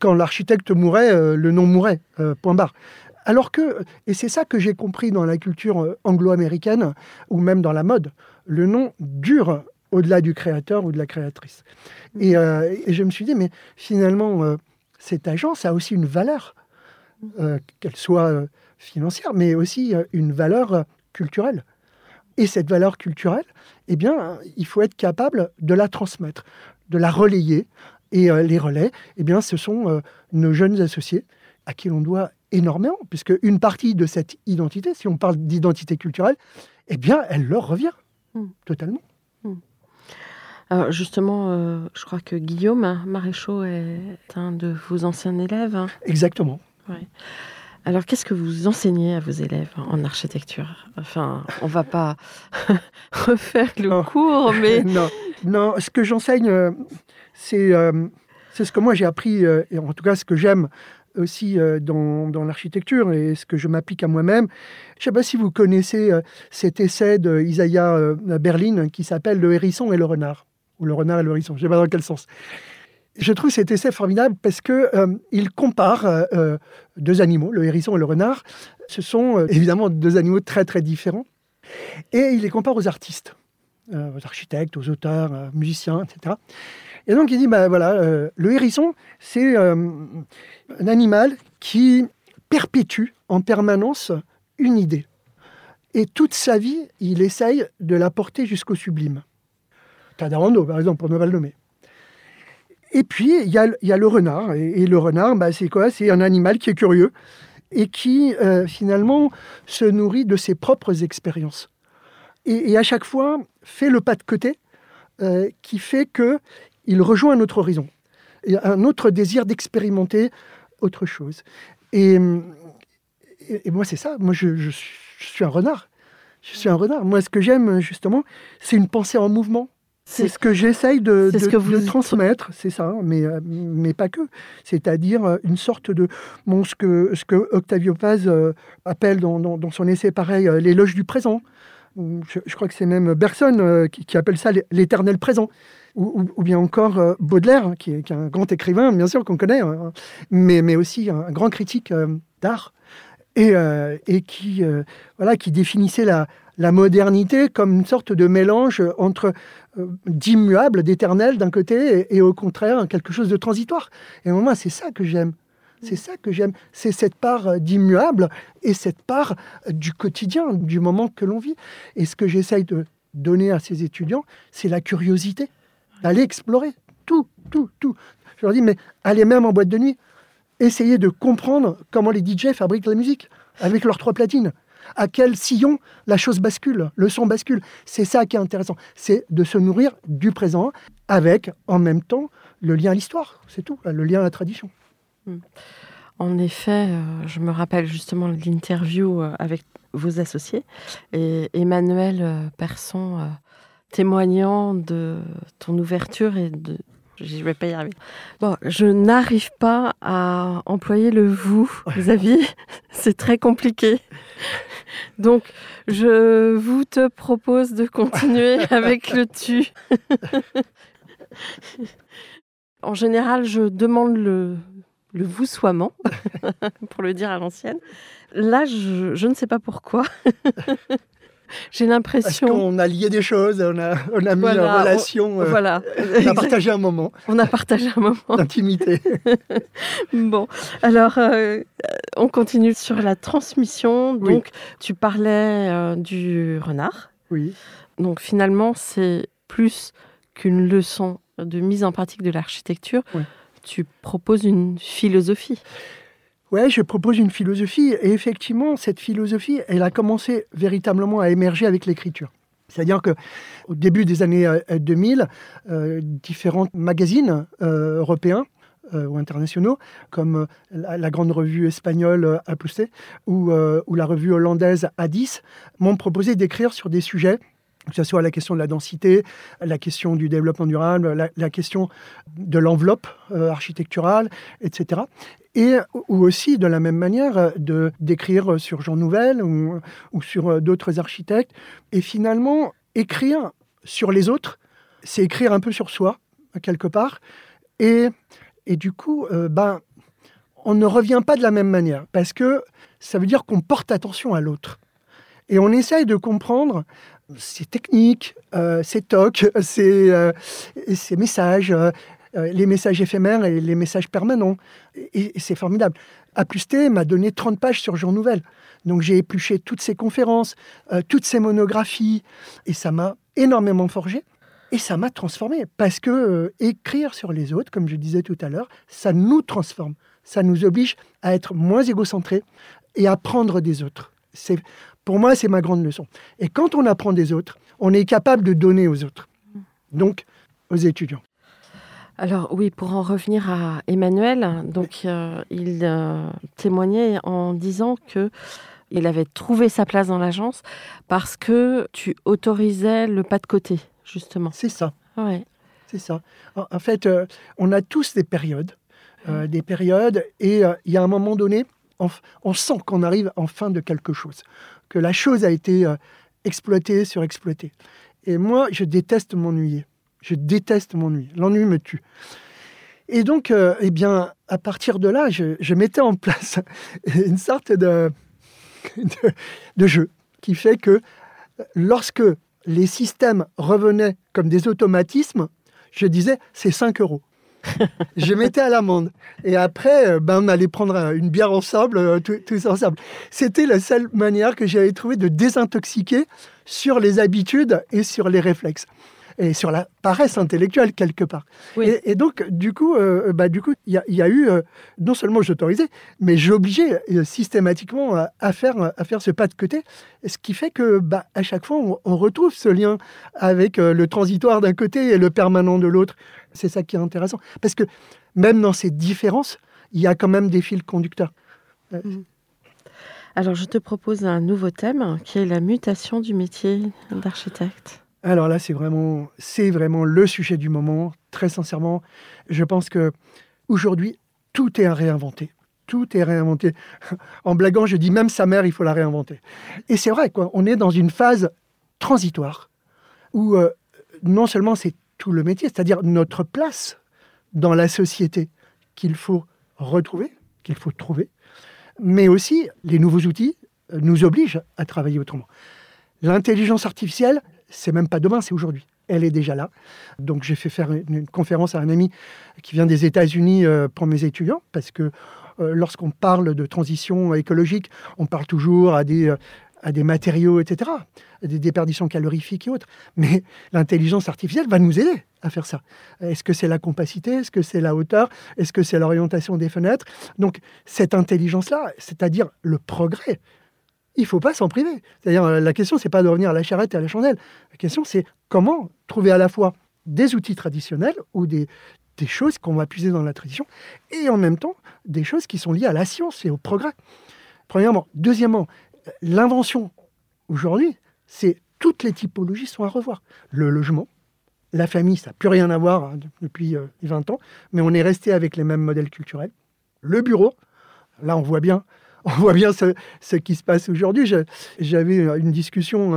Quand l'architecte mourait, le nom mourait, point barre. Alors que, et c'est ça que j'ai compris dans la culture anglo-américaine, ou même dans la mode, le nom dure au-delà du créateur ou de la créatrice. Et, et je me suis dit, mais finalement, cette agence a aussi une valeur, qu'elle soit financière, mais aussi euh, une valeur euh, culturelle. Et cette valeur culturelle, eh bien, il faut être capable de la transmettre, de la relayer. Et euh, les relais, eh bien, ce sont nos jeunes associés à qui l'on doit énormément, puisque une partie de cette identité, si on parle d'identité culturelle, eh bien, elle leur revient hmm. totalement. Hmm. Alors justement, je crois que Guillaume Maréchaux est un de vos anciens élèves. Hein. Exactement. Ouais. Alors, qu'est-ce que vous enseignez à vos élèves en architecture? Enfin, on va pas <laughs> refaire le cours, mais... <laughs> non, non, ce que j'enseigne, euh, c'est euh, c'est ce que moi j'ai appris, euh, et en tout cas ce que j'aime aussi dans, dans l'architecture et ce que je m'applique à moi-même. Je ne sais pas si vous connaissez cet essai d'Isaiah Berlin qui s'appelle Le hérisson et le renard, ou le renard et le hérisson, je ne sais pas dans quel sens je trouve cet essai formidable parce que euh, il compare euh, euh, deux animaux, le hérisson et le renard. Ce sont évidemment deux animaux très très différents, et il les compare aux artistes, aux architectes, aux auteurs, musiciens, etc. Et donc il dit, bah voilà, le hérisson, c'est un animal qui perpétue en permanence une idée, et toute sa vie, il essaye de la porter jusqu'au sublime. Tadarando, par exemple, pour ne pas le nommer. Et puis, il y a, le renard. Et, le renard, bah, c'est quoi? C'est un animal qui est curieux et qui, euh, finalement, se nourrit de ses propres expériences. Et, à chaque fois, fait le pas de côté euh, qui fait qu'il rejoint un autre horizon, et un autre désir d'expérimenter autre chose. Et, moi, c'est ça. Moi, je, je suis un renard. Je suis un renard. Moi, ce que j'aime, justement, c'est une pensée en mouvement. C'est ce que j'essaye de, transmettre, c'est ça, mais, euh, mais pas que. C'est-à-dire euh, une sorte de. Bon, ce, que, ce que Octavio Paz euh, appelle dans, dans, son essai pareil l'éloge du présent. Je, crois que c'est même Bergson qui, appelle ça l'éternel présent. Ou, bien encore Baudelaire, qui est, un grand écrivain, bien sûr, qu'on connaît, hein, mais, aussi un, grand critique d'art, et, et qui, voilà, qui définissait la, modernité comme une sorte de mélange entre euh, d'immuable, d'éternel d'un côté, et, au contraire quelque chose de transitoire. Et moi, c'est ça que j'aime. C'est ça que j'aime. C'est cette part d'immuable et cette part du quotidien, du moment que l'on vit. Et ce que j'essaye de donner à ces étudiants, c'est la curiosité, d'aller explorer tout, tout, tout. Je leur dis, mais allez même en boîte de nuit, essayez de comprendre comment les DJ fabriquent la musique avec leurs trois platines à quel sillon la chose bascule, le son bascule. C'est ça qui est intéressant, c'est de se nourrir du présent avec en même temps le lien à l'histoire, c'est tout, le lien à la tradition. Hmm. En effet, euh, je me rappelle justement l'interview euh, avec vos associés et Emmanuel euh, Persson témoignant de ton ouverture et de je vais pas y arriver. Bon, je n'arrive pas à employer le vous, Xavier. <laughs> C'est très compliqué. Donc, je vous te propose de continuer <laughs> avec le tu. <laughs> en général, je demande le, le voussoiement, <laughs> pour le dire à l'ancienne. Là, je, je ne sais pas pourquoi. <laughs> J'ai l'impression. Qu'on a lié des choses, on a, on a mis en relation. Euh, voilà. On a partagé un moment. <laughs> On a partagé un moment. D'intimité. bon, alors, euh, on continue sur la transmission. Donc, tu parlais euh, du renard. Oui. Donc, finalement, c'est plus qu'une leçon de mise en pratique de l'architecture. Tu proposes une philosophie. Ouais, je propose une philosophie et effectivement, cette philosophie, elle a commencé véritablement à émerger avec l'écriture. C'est-à-dire que au début des années 2000, euh, euh, différents magazines euh, européens ou internationaux, comme la, grande revue espagnole Apuste ou, ou la revue hollandaise A10, m'ont proposé d'écrire sur des sujets que ce soit la question de la densité, la question du développement durable, la, question de l'enveloppe euh, architecturale, etc. Et ou aussi, de la même manière, de d'écrire sur Jean Nouvel ou, sur euh, d'autres architectes. Et finalement, écrire sur les autres, c'est écrire un peu sur soi, quelque part. Et, et du coup, euh, ben, on ne revient pas de la même manière, parce que ça veut dire qu'on porte attention à l'autre. Et on essaye de comprendre ces techniques, euh, ces tocs, <laughs> ces, euh, ces messages, euh, les messages éphémères et les messages permanents. Et, c'est formidable. A plus T m'a donné 30 pages sur Jour Nouvelle. Donc j'ai épluché toutes ces conférences, toutes ces monographies, et ça m'a énormément forgé. Et ça m'a transformé, parce que écrire sur les autres, comme je disais tout à l'heure, ça nous transforme. Ça nous oblige à être moins égocentrés et à prendre des autres. C'est pour moi, c'est ma grande leçon. Et quand on apprend des autres, on est capable de donner aux autres, donc aux étudiants. Alors oui, pour en revenir à Emmanuel, donc euh, il euh, témoignait en disant que il avait trouvé sa place dans l'agence parce que tu autorisais le pas de côté, justement. C'est ça. Ouais. C'est ça. En, fait, euh, on a tous des périodes, des périodes, et il y a un moment donné, on sent qu'on arrive en fin de quelque chose que la chose a été euh, exploitée, surexploitée. Et moi, je déteste m'ennuyer. Je déteste m'ennuyer. L'ennui me tue. Et donc, euh, eh bien, à partir de là, je, mettais en place <laughs> une sorte de, de, jeu qui fait que lorsque les systèmes revenaient comme des automatismes, je disais, c'est 5 euros <laughs> je mettais à l'amende. Et après, euh, ben, on allait prendre une bière ensemble, euh, tous ensemble. C'était la seule manière que j'avais trouvé de désintoxiquer sur les habitudes et sur les réflexes et sur la paresse intellectuelle quelque part. Et, donc, du coup, euh, bah, du coup, il y, a eu non seulement j'autorisais, mais j'obligeais systématiquement à, faire à faire ce pas de côté, ce qui fait que bah, à chaque fois, on retrouve ce lien avec le transitoire d'un côté et le permanent de l'autre. C'est ça qui est intéressant. Parce que même dans ces différences, il y a quand même des fils conducteurs. Euh, mhm. Alors, je te propose un nouveau thème qui est la mutation du métier d'architecte. Alors là, c'est vraiment, le sujet du moment. Très sincèrement, je pense que aujourd'hui, tout est à réinventer. Tout est réinventé. <laughs> En blaguant, je dis même sa mère, il faut la réinventer. Et c'est vrai, quoi. On est dans une phase transitoire où euh, non seulement c'est tout le métier, c'est-à-dire notre place dans la société qu'il faut retrouver, qu'il faut trouver, mais aussi les nouveaux outils nous obligent à travailler autrement. L'intelligence artificielle, c'est même pas demain, c'est aujourd'hui. Elle est déjà là. Donc j'ai fait faire une, conférence à un ami qui vient des États-Unis euh, pour mes étudiants, parce que euh, lorsqu'on parle de transition écologique, on parle toujours à des, à des matériaux, etc., des déperditions calorifiques et autres. Mais l'intelligence artificielle va nous aider à faire ça. Est-ce que c'est la compacité? Est-ce que c'est la hauteur? Est-ce que c'est l'orientation des fenêtres? Donc, cette intelligence-là, c'est-à-dire le progrès, il ne faut pas s'en priver. C'est-à-dire, la question, c'est pas de revenir à la charrette et à la chandelle. La question, c'est comment trouver à la fois des outils traditionnels ou des, des choses qu'on va puiser dans la tradition, et en même temps des choses qui sont liées à la science et au progrès. Premièrement. Deuxièmement, l'invention aujourd'hui, c'est toutes les typologies sont à revoir. Le logement, la famille, ça n'a plus rien à voir hein, depuis 20 euh, ans, mais on est resté avec les mêmes modèles culturels. Le bureau, là on voit bien, on voit bien ce, qui se passe aujourd'hui. J'avais une discussion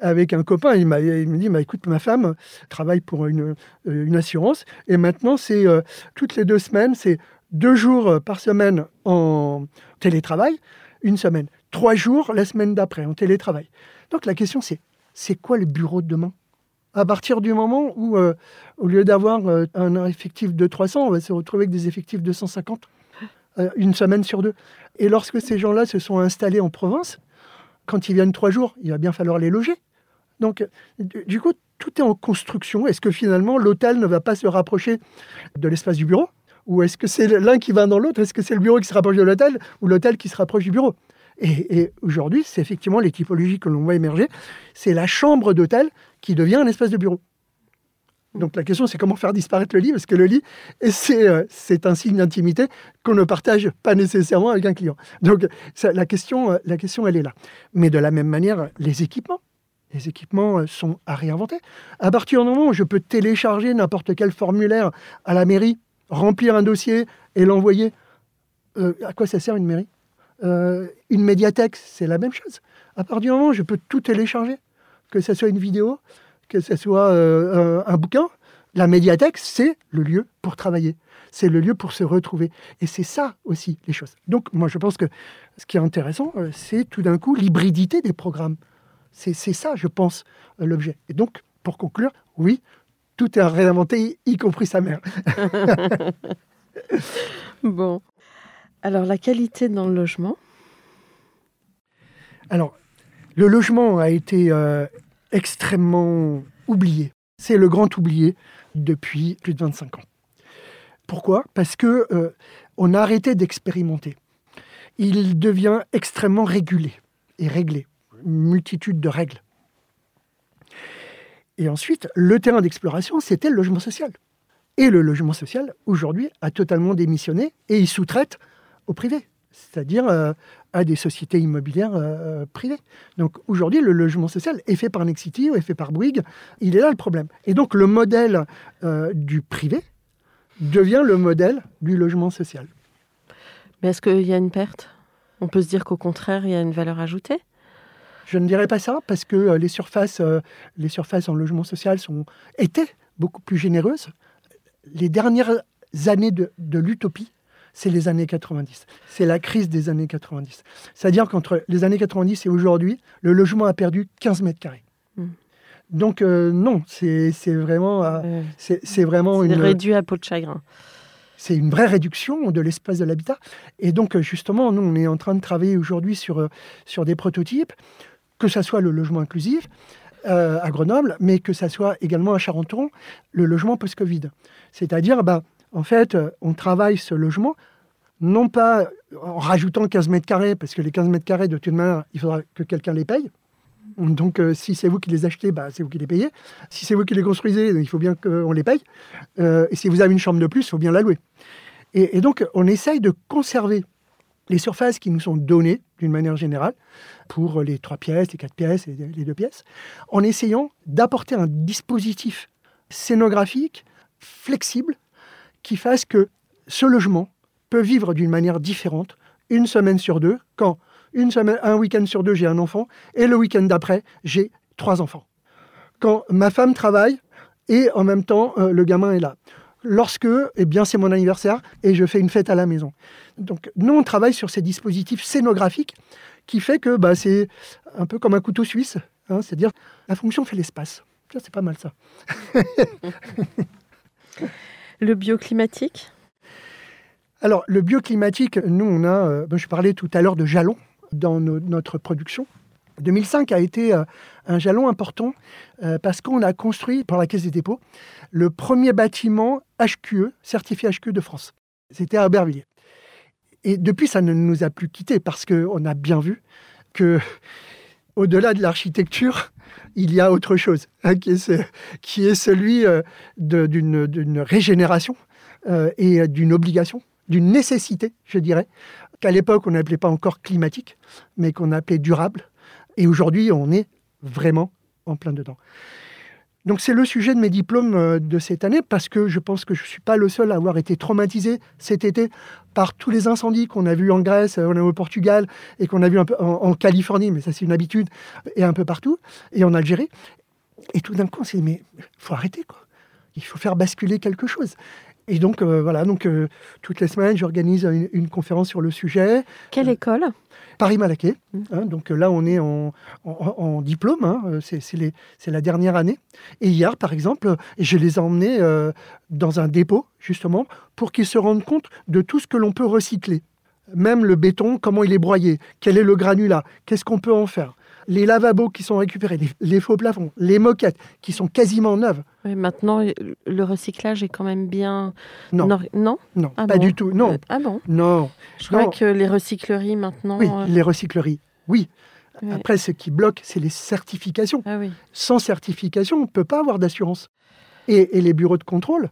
avec, un copain, il, il me dit, bah, écoute, ma femme travaille pour une, une assurance, et maintenant c'est euh, toutes les deux semaines, c'est deux jours par semaine en télétravail, une semaine. Trois jours la semaine d'après en télétravail. Donc la question c'est, c'est quoi le bureau de demain? À partir du moment où, euh, au lieu d'avoir euh, un effectif de 300, on va se retrouver avec des effectifs de 150, euh, une semaine sur deux. Et lorsque ces gens-là se sont installés en province, quand ils viennent trois jours, il va bien falloir les loger. Donc, du coup, tout est en construction. Est-ce que finalement, l'hôtel ne va pas se rapprocher de l'espace du bureau? Ou est-ce que c'est l'un qui va dans l'autre? Est-ce que c'est le bureau qui se rapproche de l'hôtel ou l'hôtel qui se rapproche du bureau? Et, aujourd'hui, c'est effectivement les typologies que l'on voit émerger. C'est la chambre d'hôtel qui devient un espace de bureau. Donc la question, c'est comment faire disparaître le lit, parce que le lit, <laughs> c'est, c'est un signe d'intimité qu'on ne partage pas nécessairement avec un client. Donc la, question, la question, elle est là. Mais de la même manière, les équipements. Les équipements euh, sont à réinventer. À partir du moment où je peux télécharger n'importe quel formulaire à la mairie, remplir un dossier et l'envoyer, euh, à quoi ça sert une mairie? Euh, Une médiathèque, c'est la même chose. À partir du moment où je peux tout télécharger, que ce soit une vidéo, que ce soit un bouquin, la médiathèque, c'est le lieu pour travailler. C'est le lieu pour se retrouver. Et c'est ça aussi, les choses. Donc, moi, je pense que ce qui est intéressant, c'est tout d'un coup l'hybridité des programmes. C'est ça, je pense, euh, l'objet. Et donc, pour conclure, oui, tout est à réinventer, y compris sa mère. <laughs> bon. Alors, la qualité dans le logement? Alors, le logement a été euh, extrêmement oublié. C'est le grand oublié depuis plus de 25 ans. Pourquoi? Parce que euh, on a arrêté d'expérimenter. Il devient extrêmement régulé et réglé multitude de règles. Et ensuite, le terrain d'exploration, c'était le logement social. Et le logement social, aujourd'hui, a totalement démissionné et il sous-traite au privé, c'est-à-dire euh, à des sociétés immobilières euh, euh, privées. Donc aujourd'hui, le logement social est fait par Nexity ou est fait par Bouygues. Il est là le problème. Et donc le modèle du privé devient le modèle du logement social. Mais est-ce qu'il y a une perte? On peut se dire qu'au contraire, il y a une valeur ajoutée? Je ne dirais pas ça parce que euh, les surfaces, euh, les surfaces en logement social sont, étaient beaucoup plus généreuses. Les dernières années de, l'utopie, c'est les années 90. C'est la crise des années 90. C'est-à-dire qu'entre les années 90 et aujourd'hui, le logement a perdu 15 mètres carrés. Hmm. Donc euh, non, c'est vraiment, c'est vraiment une réduit à peau de chagrin. C'est une vraie réduction de l'espace de l'habitat. Et donc justement, nous on est en train de travailler aujourd'hui sur sur des prototypes que ce soit le logement inclusif euh, à Grenoble, mais que ce soit également à Charenton, le logement post-Covid. C'est-à-dire, ben, en fait, on travaille ce logement, non pas en rajoutant 15 mètres carrés, parce que les 15 mètres carrés, de toute manière, il faudra que quelqu'un les paye. Donc, euh, si c'est vous qui les achetez, bah, c'est vous qui les payez. Si c'est vous qui les construisez, il faut bien qu'on les paye. Euh, et si vous avez une chambre de plus, il faut bien la louer. Et, et donc, on essaye de conserver les surfaces qui nous sont données, d'une manière générale, pour les trois pièces, les quatre pièces et les deux pièces, en essayant d'apporter un dispositif scénographique flexible qui fasse que ce logement peut vivre d'une manière différente une semaine sur deux, quand une semaine, un week-end sur deux, j'ai un enfant, et le week-end d'après, j'ai trois enfants. Quand ma femme travaille et en même temps, euh, le gamin est là. Lorsque, eh bien, c'est mon anniversaire et je fais une fête à la maison. Donc, nous, on travaille sur ces dispositifs scénographiques qui fait que bah, c'est un peu comme un couteau suisse. Hein, C'est-à-dire, la fonction fait l'espace. C'est pas mal ça. <laughs> le bioclimatique Alors, le bioclimatique, nous, on a, euh, je parlais tout à l'heure de jalons dans notre production. 2005 a été euh, un jalon important euh, parce qu'on a construit, pour la Caisse des dépôts, le premier bâtiment HQE, certifié HQE de France. C'était à Aubervilliers. Et depuis, ça ne nous a plus quittés parce qu'on a bien vu que, au-delà de l'architecture, <laughs> il y a autre chose, hein, qui, est celui euh, d'une régénération euh, et d'une obligation, d'une nécessité, je dirais, qu'à l'époque, on n'appelait pas encore climatique, mais qu'on appelait durable. Et aujourd'hui, on est vraiment en plein dedans. Donc c'est le sujet de mes diplômes euh, de cette année parce que je pense que je ne suis pas le seul à avoir été traumatisé cet été par tous les incendies qu'on a vus en Grèce, on a au Portugal et qu'on a vu un peu en, Californie, mais ça c'est une habitude, et un peu partout, et en Algérie. Et tout d'un coup on s'est dit mais faut arrêter quoi. Il faut faire basculer quelque chose. Et donc, euh, voilà, donc euh, toutes les semaines, j'organise une, conférence sur le sujet. Quelle école? Paris-Malaquais. Mmh. Hein, donc là, on est en, diplôme, hein, c'est la dernière année. Et hier, par exemple, je les ai emmenés euh, dans un dépôt, justement, pour qu'ils se rendent compte de tout ce que l'on peut recycler. Même le béton, comment il est broyé, quel est le granulat, qu'est-ce qu'on peut en faire les lavabos qui sont récupérés, les, faux plafonds, les moquettes qui sont quasiment neuves. Oui, maintenant, le recyclage est quand même bien. Non. Non, non ah pas du tout. Non. Euh, ah bon? Non. Je crois que les recycleries maintenant. Oui, euh, les recycleries, oui. Après, ce qui bloque, c'est les certifications. Ah oui. Sans certification, on ne peut pas avoir d'assurance. Et, et les bureaux de contrôle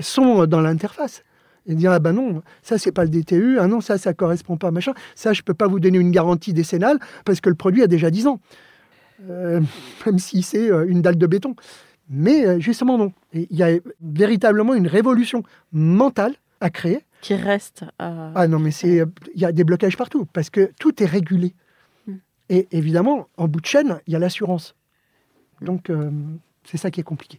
sont dans l'interface et dire ah ben non, ça c'est pas le DTU, ah non ça ça correspond pas machin, ça je peux pas vous donner une garantie décennale parce que le produit a déjà 10 ans. euh, <laughs> même si c'est euh, une dalle de béton. Mais euh, justement, non. Il y a véritablement une révolution mentale à créer. Qui reste. euh, Ah non, mais c'est, il y a des blocages partout parce que tout est régulé. Mm. Et évidemment, en bout de chaîne, il y a l'assurance. Donc, euh, c'est ça qui est compliqué.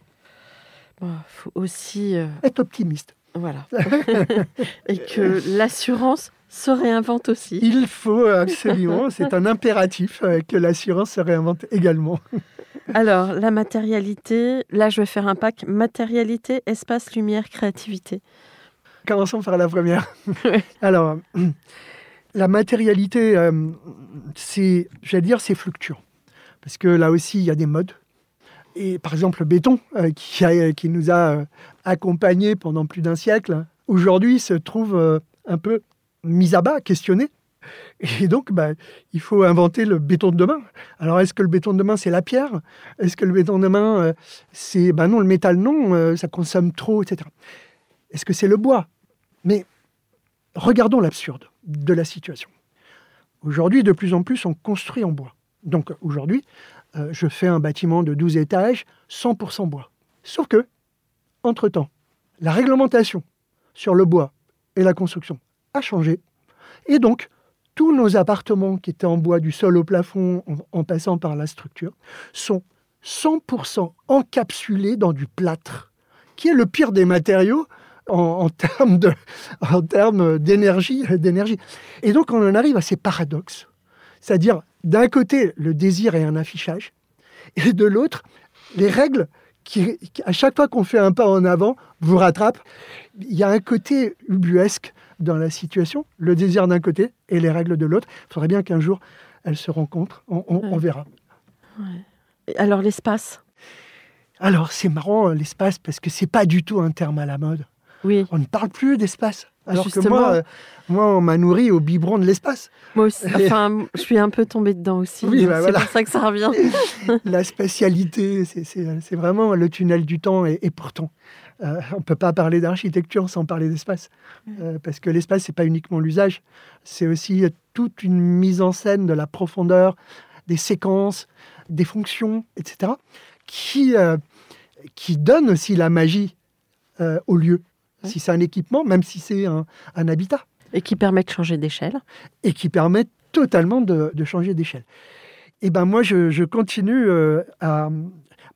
bon, faut aussi. Être optimiste. Voilà. <laughs> Et que l'assurance se réinvente aussi. Il faut absolument, <laughs> c'est un impératif euh, que l'assurance se réinvente également. Alors, la matérialité, là, je vais faire un pack matérialité, espace, lumière, créativité. Commençons par la première. <laughs> Alors, la matérialité, euh, c'est, j'allais dire, c'est fluctuant. Parce que là aussi, il y a des modes. Et par exemple, le béton, euh, qui, nous a euh, accompagnés pendant plus d'un siècle, aujourd'hui se trouve euh, un peu mis à bas, questionné. Et donc, bah, il faut inventer le béton de demain. Alors, est-ce que le béton de demain, c'est la pierre? Est-ce que le béton de demain, c'est... Ben non, le métal, non, ça consomme trop, etc. Est-ce que c'est le bois? Mais regardons l'absurde de la situation. Aujourd'hui, de plus en plus, on construit en bois. Donc aujourd'hui, euh, je fais un bâtiment de 12 étages, 100% bois. Sauf que, entre-temps, la réglementation sur le bois et la construction a changé. Et donc, tous nos appartements qui étaient en bois du sol au plafond, en, passant par la structure, sont 100% encapsulés dans du plâtre, qui est le pire des matériaux en, en termes d'énergie, d'énergie. Et donc, on en arrive à ces paradoxes. C'est-à-dire, d'un côté, le désir et un affichage, et de l'autre, les règles qui, à chaque fois qu'on fait un pas en avant, vous rattrapent. Il y a un côté ubuesque dans la situation, le désir d'un côté et les règles de l'autre. Il faudrait bien qu'un jour, elles se rencontrent. On, on- on Ouais. verra. Alors, l'espace? Alors, c'est marrant, euh, l'espace, parce que c'est pas du tout un terme à la mode. Oui, On ne parle plus d'espace. Alors que moi, euh, moi, on m'a nourri au biberon de l'espace. moi aussi. Enfin, je suis un peu tombée dedans aussi. Oui, bah c'est voilà. pour ça que ça revient. <laughs> la spatialité, c'est- vraiment le tunnel du temps. Et, et pourtant, euh, on ne peut pas parler d'architecture sans parler d'espace. Euh, parce que l'espace, c'est pas uniquement l'usage, c'est aussi toute une mise en scène de la profondeur, des séquences, des fonctions, etc., qui, euh, qui donne aussi la magie euh, au lieu. Si c'est un équipement, même si c'est un, un habitat, Et qui permet de changer d'échelle. et qui permet totalement de, de changer d'échelle. Et ben moi, je, je continue euh, à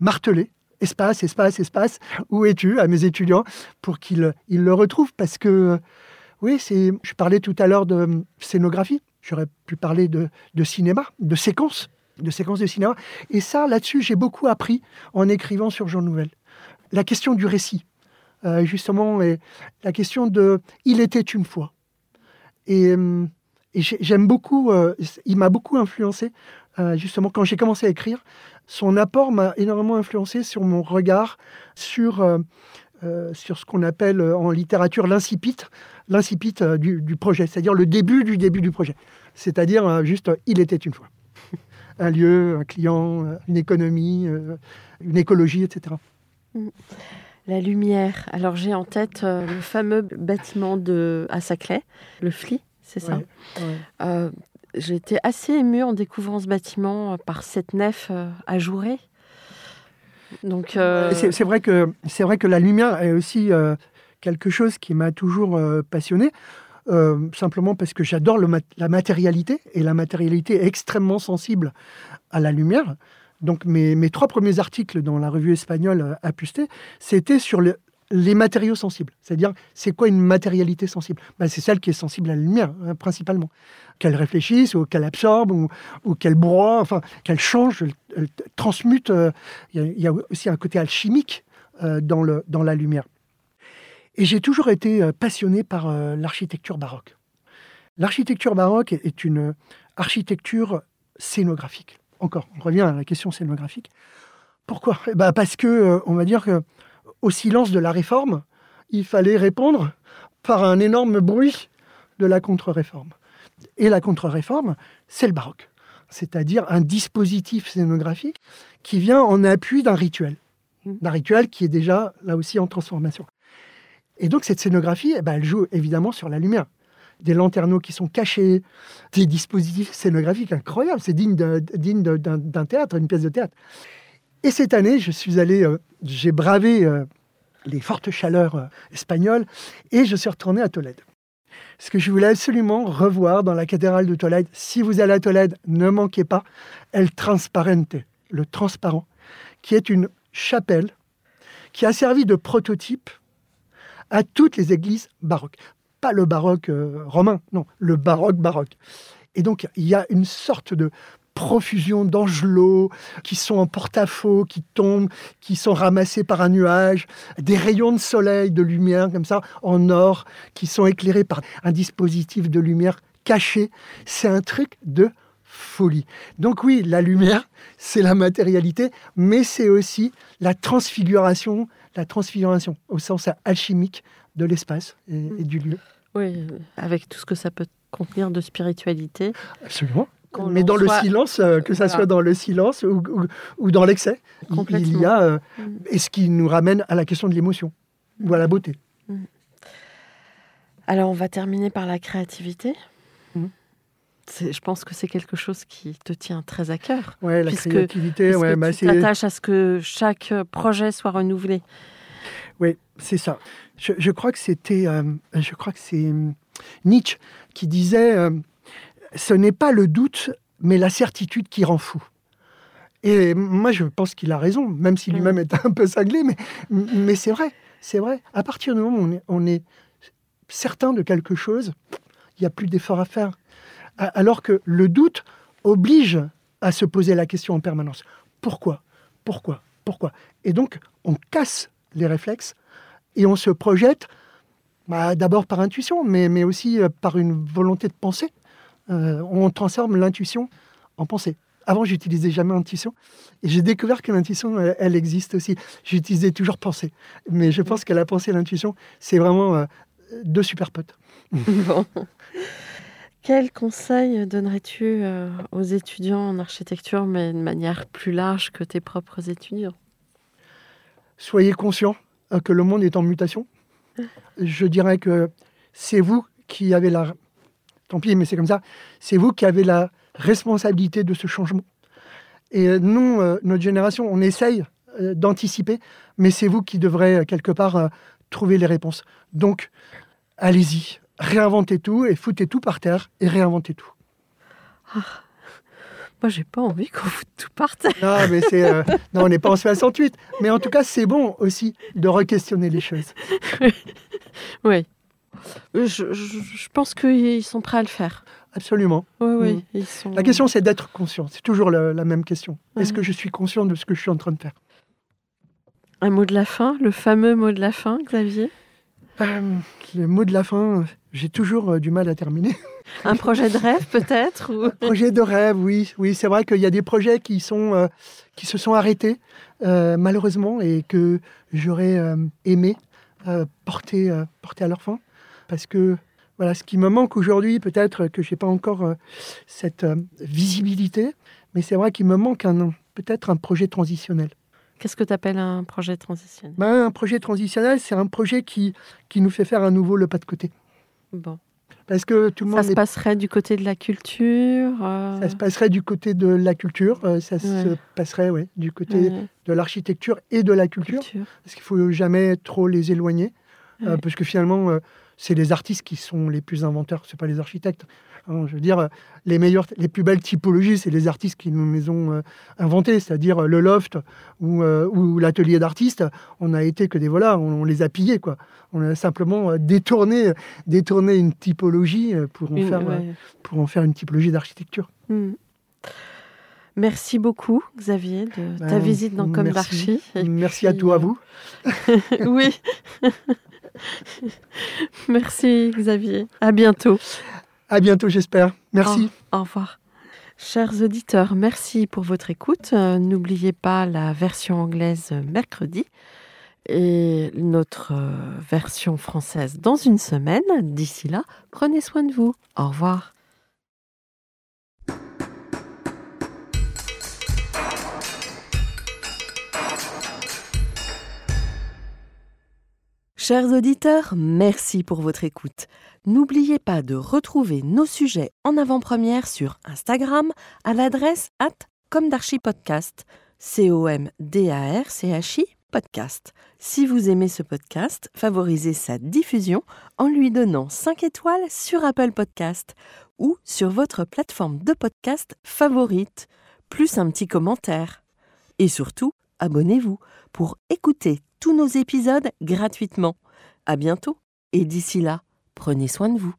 marteler espace, espace, espace. Où es-tu à mes étudiants pour qu'ils ils le retrouvent? Parce que, oui, c'est. Je parlais tout à l'heure de scénographie. J'aurais pu parler de, de cinéma, de séquences, de séquences de cinéma. Et ça, là-dessus, j'ai beaucoup appris en écrivant sur Jean Nouvel. La question du récit, euh, justement, la question de Il était une fois. Et, euh, j'aime beaucoup, euh, il m'a beaucoup influencé, justement, quand j'ai commencé à écrire. Son apport m'a énormément influencé sur mon regard sur, ce qu'on appelle en littérature l'incipit, l'incipit du, projet, c'est-à-dire le début du début du projet. C'est-à-dire juste, il était une fois. <laughs> Un lieu, un client, une économie, une écologie, etc. La lumière. Alors, j'ai en tête euh, le fameux bâtiment de à Saclay, le FLI, c'est ça? Ouais. Euh, J'ai été assez émue en découvrant ce bâtiment euh, par cette nef ajourée. Donc, C'est vrai que c'est vrai que la lumière est aussi quelque chose qui m'a toujours passionné. euh, simplement parce que j'adore mat- la matérialité et la matérialité est extrêmement sensible à la lumière. Donc mes, trois premiers articles dans la revue espagnole euh, Apusté, c'était sur le- les matériaux sensibles. C'est-à-dire, c'est quoi une matérialité sensible? Ben, C'est celle qui est sensible à la lumière, hein, principalement. Qu'elle réfléchisse, ou qu'elle absorbe, ou, qu'elle broie, enfin, qu'elle change, elle, transmute. euh, Il y, a- aussi un côté alchimique euh, dans, la lumière. Et j'ai toujours été passionné par l'architecture baroque. L'architecture baroque est une architecture scénographique. Encore, on revient à la question scénographique. Pourquoi? Eh ben Parce que, euh, on va dire que au silence de la réforme, il fallait répondre par un énorme bruit de la contre-réforme. Et la contre-réforme, c'est le baroque, c'est-à-dire un dispositif scénographique qui vient en appui d'un rituel, d'un rituel qui est déjà là aussi en transformation. Et donc cette scénographie, eh ben, elle joue évidemment sur la lumière. Des lanterneaux qui sont cachés, des dispositifs scénographiques incroyables. C'est digne d'un théâtre, une pièce de théâtre. Et cette année, je suis allé, euh, j'ai bravé euh, les fortes chaleurs euh, espagnoles et je suis retourné à Tolède. Ce que je voulais absolument revoir dans la cathédrale de Tolède. Si vous allez à Tolède, ne manquez pas El Transparente, le transparent, qui est une chapelle qui a servi de prototype à toutes les églises baroques. Pas le baroque romain, non, le baroque baroque. Et donc, il y a une sorte de profusion d'angelots qui sont en porte-à-faux, qui tombent, qui sont ramassés par un nuage, des rayons de soleil, de lumière comme ça, en or, qui sont éclairés par un dispositif de lumière caché. C'est un truc de folie. Donc oui, la lumière, <laughs> c'est la matérialité, mais c'est aussi la transfiguration, la transfiguration au sens alchimique de l'espace et, et, du lieu. Oui, avec tout ce que ça peut contenir de spiritualité. Absolument mais dans le silence, euh, que ça soit dans le silence ou, dans l'excès, il y a euh, mm. et ce qui nous ramène à la question de l'émotion ou à la beauté. Mm. Alors on va terminer par la créativité. Je pense que c'est quelque chose qui te tient très à cœur. Oui, la créativité. Ouais, bah, tu t'attaches à ce que chaque projet soit renouvelé. Oui, c'est ça. Je, crois que c'était, euh, je crois que c'est Nietzsche qui disait ce n'est pas le doute, mais la certitude qui rend fou. Et moi, je pense qu'il a raison, même si lui-même mm. est un peu cinglé, mais, mais c'est vrai, c'est vrai. À partir du moment où on est, certain de quelque chose, il n'y a plus d'effort à faire. Alors que le doute oblige à se poser la question en permanence. Pourquoi? Pourquoi? Pourquoi? Et donc, on casse les réflexes et on se projette bah, d'abord par intuition, mais, aussi euh, par une volonté de penser. Euh, on transforme l'intuition en pensée. Avant, j'utilisais jamais intuition. Et j'ai découvert que l'intuition, elle, existe aussi. J'utilisais toujours pensée. Mais je pense que la pensée et l'intuition, c'est vraiment euh, deux super potes. <laughs> Bon. Quel conseil donnerais-tu euh, aux étudiants en architecture, mais de manière plus large que tes propres étudiants? Soyez conscients que le monde est en mutation. Je dirais que c'est vous qui avez la tant pis, mais c'est comme ça. C'est vous qui avez la responsabilité de ce changement. Et euh, nous, euh, notre génération, on essaye d'anticiper, mais c'est vous qui devrez quelque part trouver les réponses. Donc, allez-y, réinventez tout et foutez tout par terre et réinventez tout. Ah, moi, j'ai pas envie qu'on foute tout par terre. Non, mais c'est non, on n'est pas en 68, mais en tout cas, c'est bon aussi de re-questionner les choses. <laughs> oui. Euh, je, pense qu'ils sont prêts à le faire. Absolument. Oui, oui. Mm. La question, c'est d'être conscient. C'est toujours la, même question. Est-ce que je suis conscient de ce que je suis en train de faire? Un mot de la fin, le fameux mot de la fin, Xavier? Euh, Le mot de la fin, j'ai toujours euh, du mal à terminer. Un projet de rêve, peut-être ou... Un projet de rêve, oui. Oui, c'est vrai qu'il y a des projets qui, sont, qui se sont arrêtés, malheureusement, et que j'aurais aimé porter, porter à leur fin parce que voilà, ce qui me manque aujourd'hui, peut-être que je n'ai pas encore euh, cette euh, visibilité, mais c'est vrai qu'il me manque un, peut-être un projet transitionnel. Qu'est-ce que tu appelles un projet transitionnel? Ben, Un projet transitionnel, c'est un projet qui, qui nous fait faire à nouveau le pas de côté. Bon. Parce que tout le monde. Ça se passerait du côté de la culture euh Ça se passerait du côté de la culture, ça se passerait ouais, du côté de l'architecture et de la culture. Parce qu'il ne faut jamais trop les éloigner. Parce que finalement, c'est les artistes qui sont les plus inventeurs, c'est pas les architectes. Hein, je veux dire, les meilleures, les plus belles typologies, c'est les artistes qui nous les ont euh, inventées, c'est-à-dire le loft ou, euh, ou l'atelier d'artistes. On a été que des voilà, on, les a pillés quoi. On a simplement euh, détourné, détourné une typologie pour en, faire, pour en faire une typologie d'architecture. Hmm. Merci beaucoup, Xavier, de ta ben, visite dans Comme d'Archi. Merci à toi, à vous. <laughs> oui. <laughs> <laughs> Merci Xavier. À bientôt. À bientôt, j'espère. Merci. Au, revoir. Chers auditeurs, merci pour votre écoute. Euh, n'oubliez pas la version anglaise mercredi et notre euh, version française dans une semaine. D'ici là, prenez soin de vous. Au revoir. Chers auditeurs, merci pour votre écoute. N'oubliez pas de retrouver nos sujets en avant-première sur Instagram à l'adresse at podcast. Si vous aimez ce podcast, favorisez sa diffusion en lui donnant 5 étoiles sur Apple Podcast ou sur votre plateforme de podcast favorite, plus un petit commentaire. Et surtout, abonnez-vous pour écouter tous nos épisodes gratuitement. À bientôt et d'ici là, prenez soin de vous.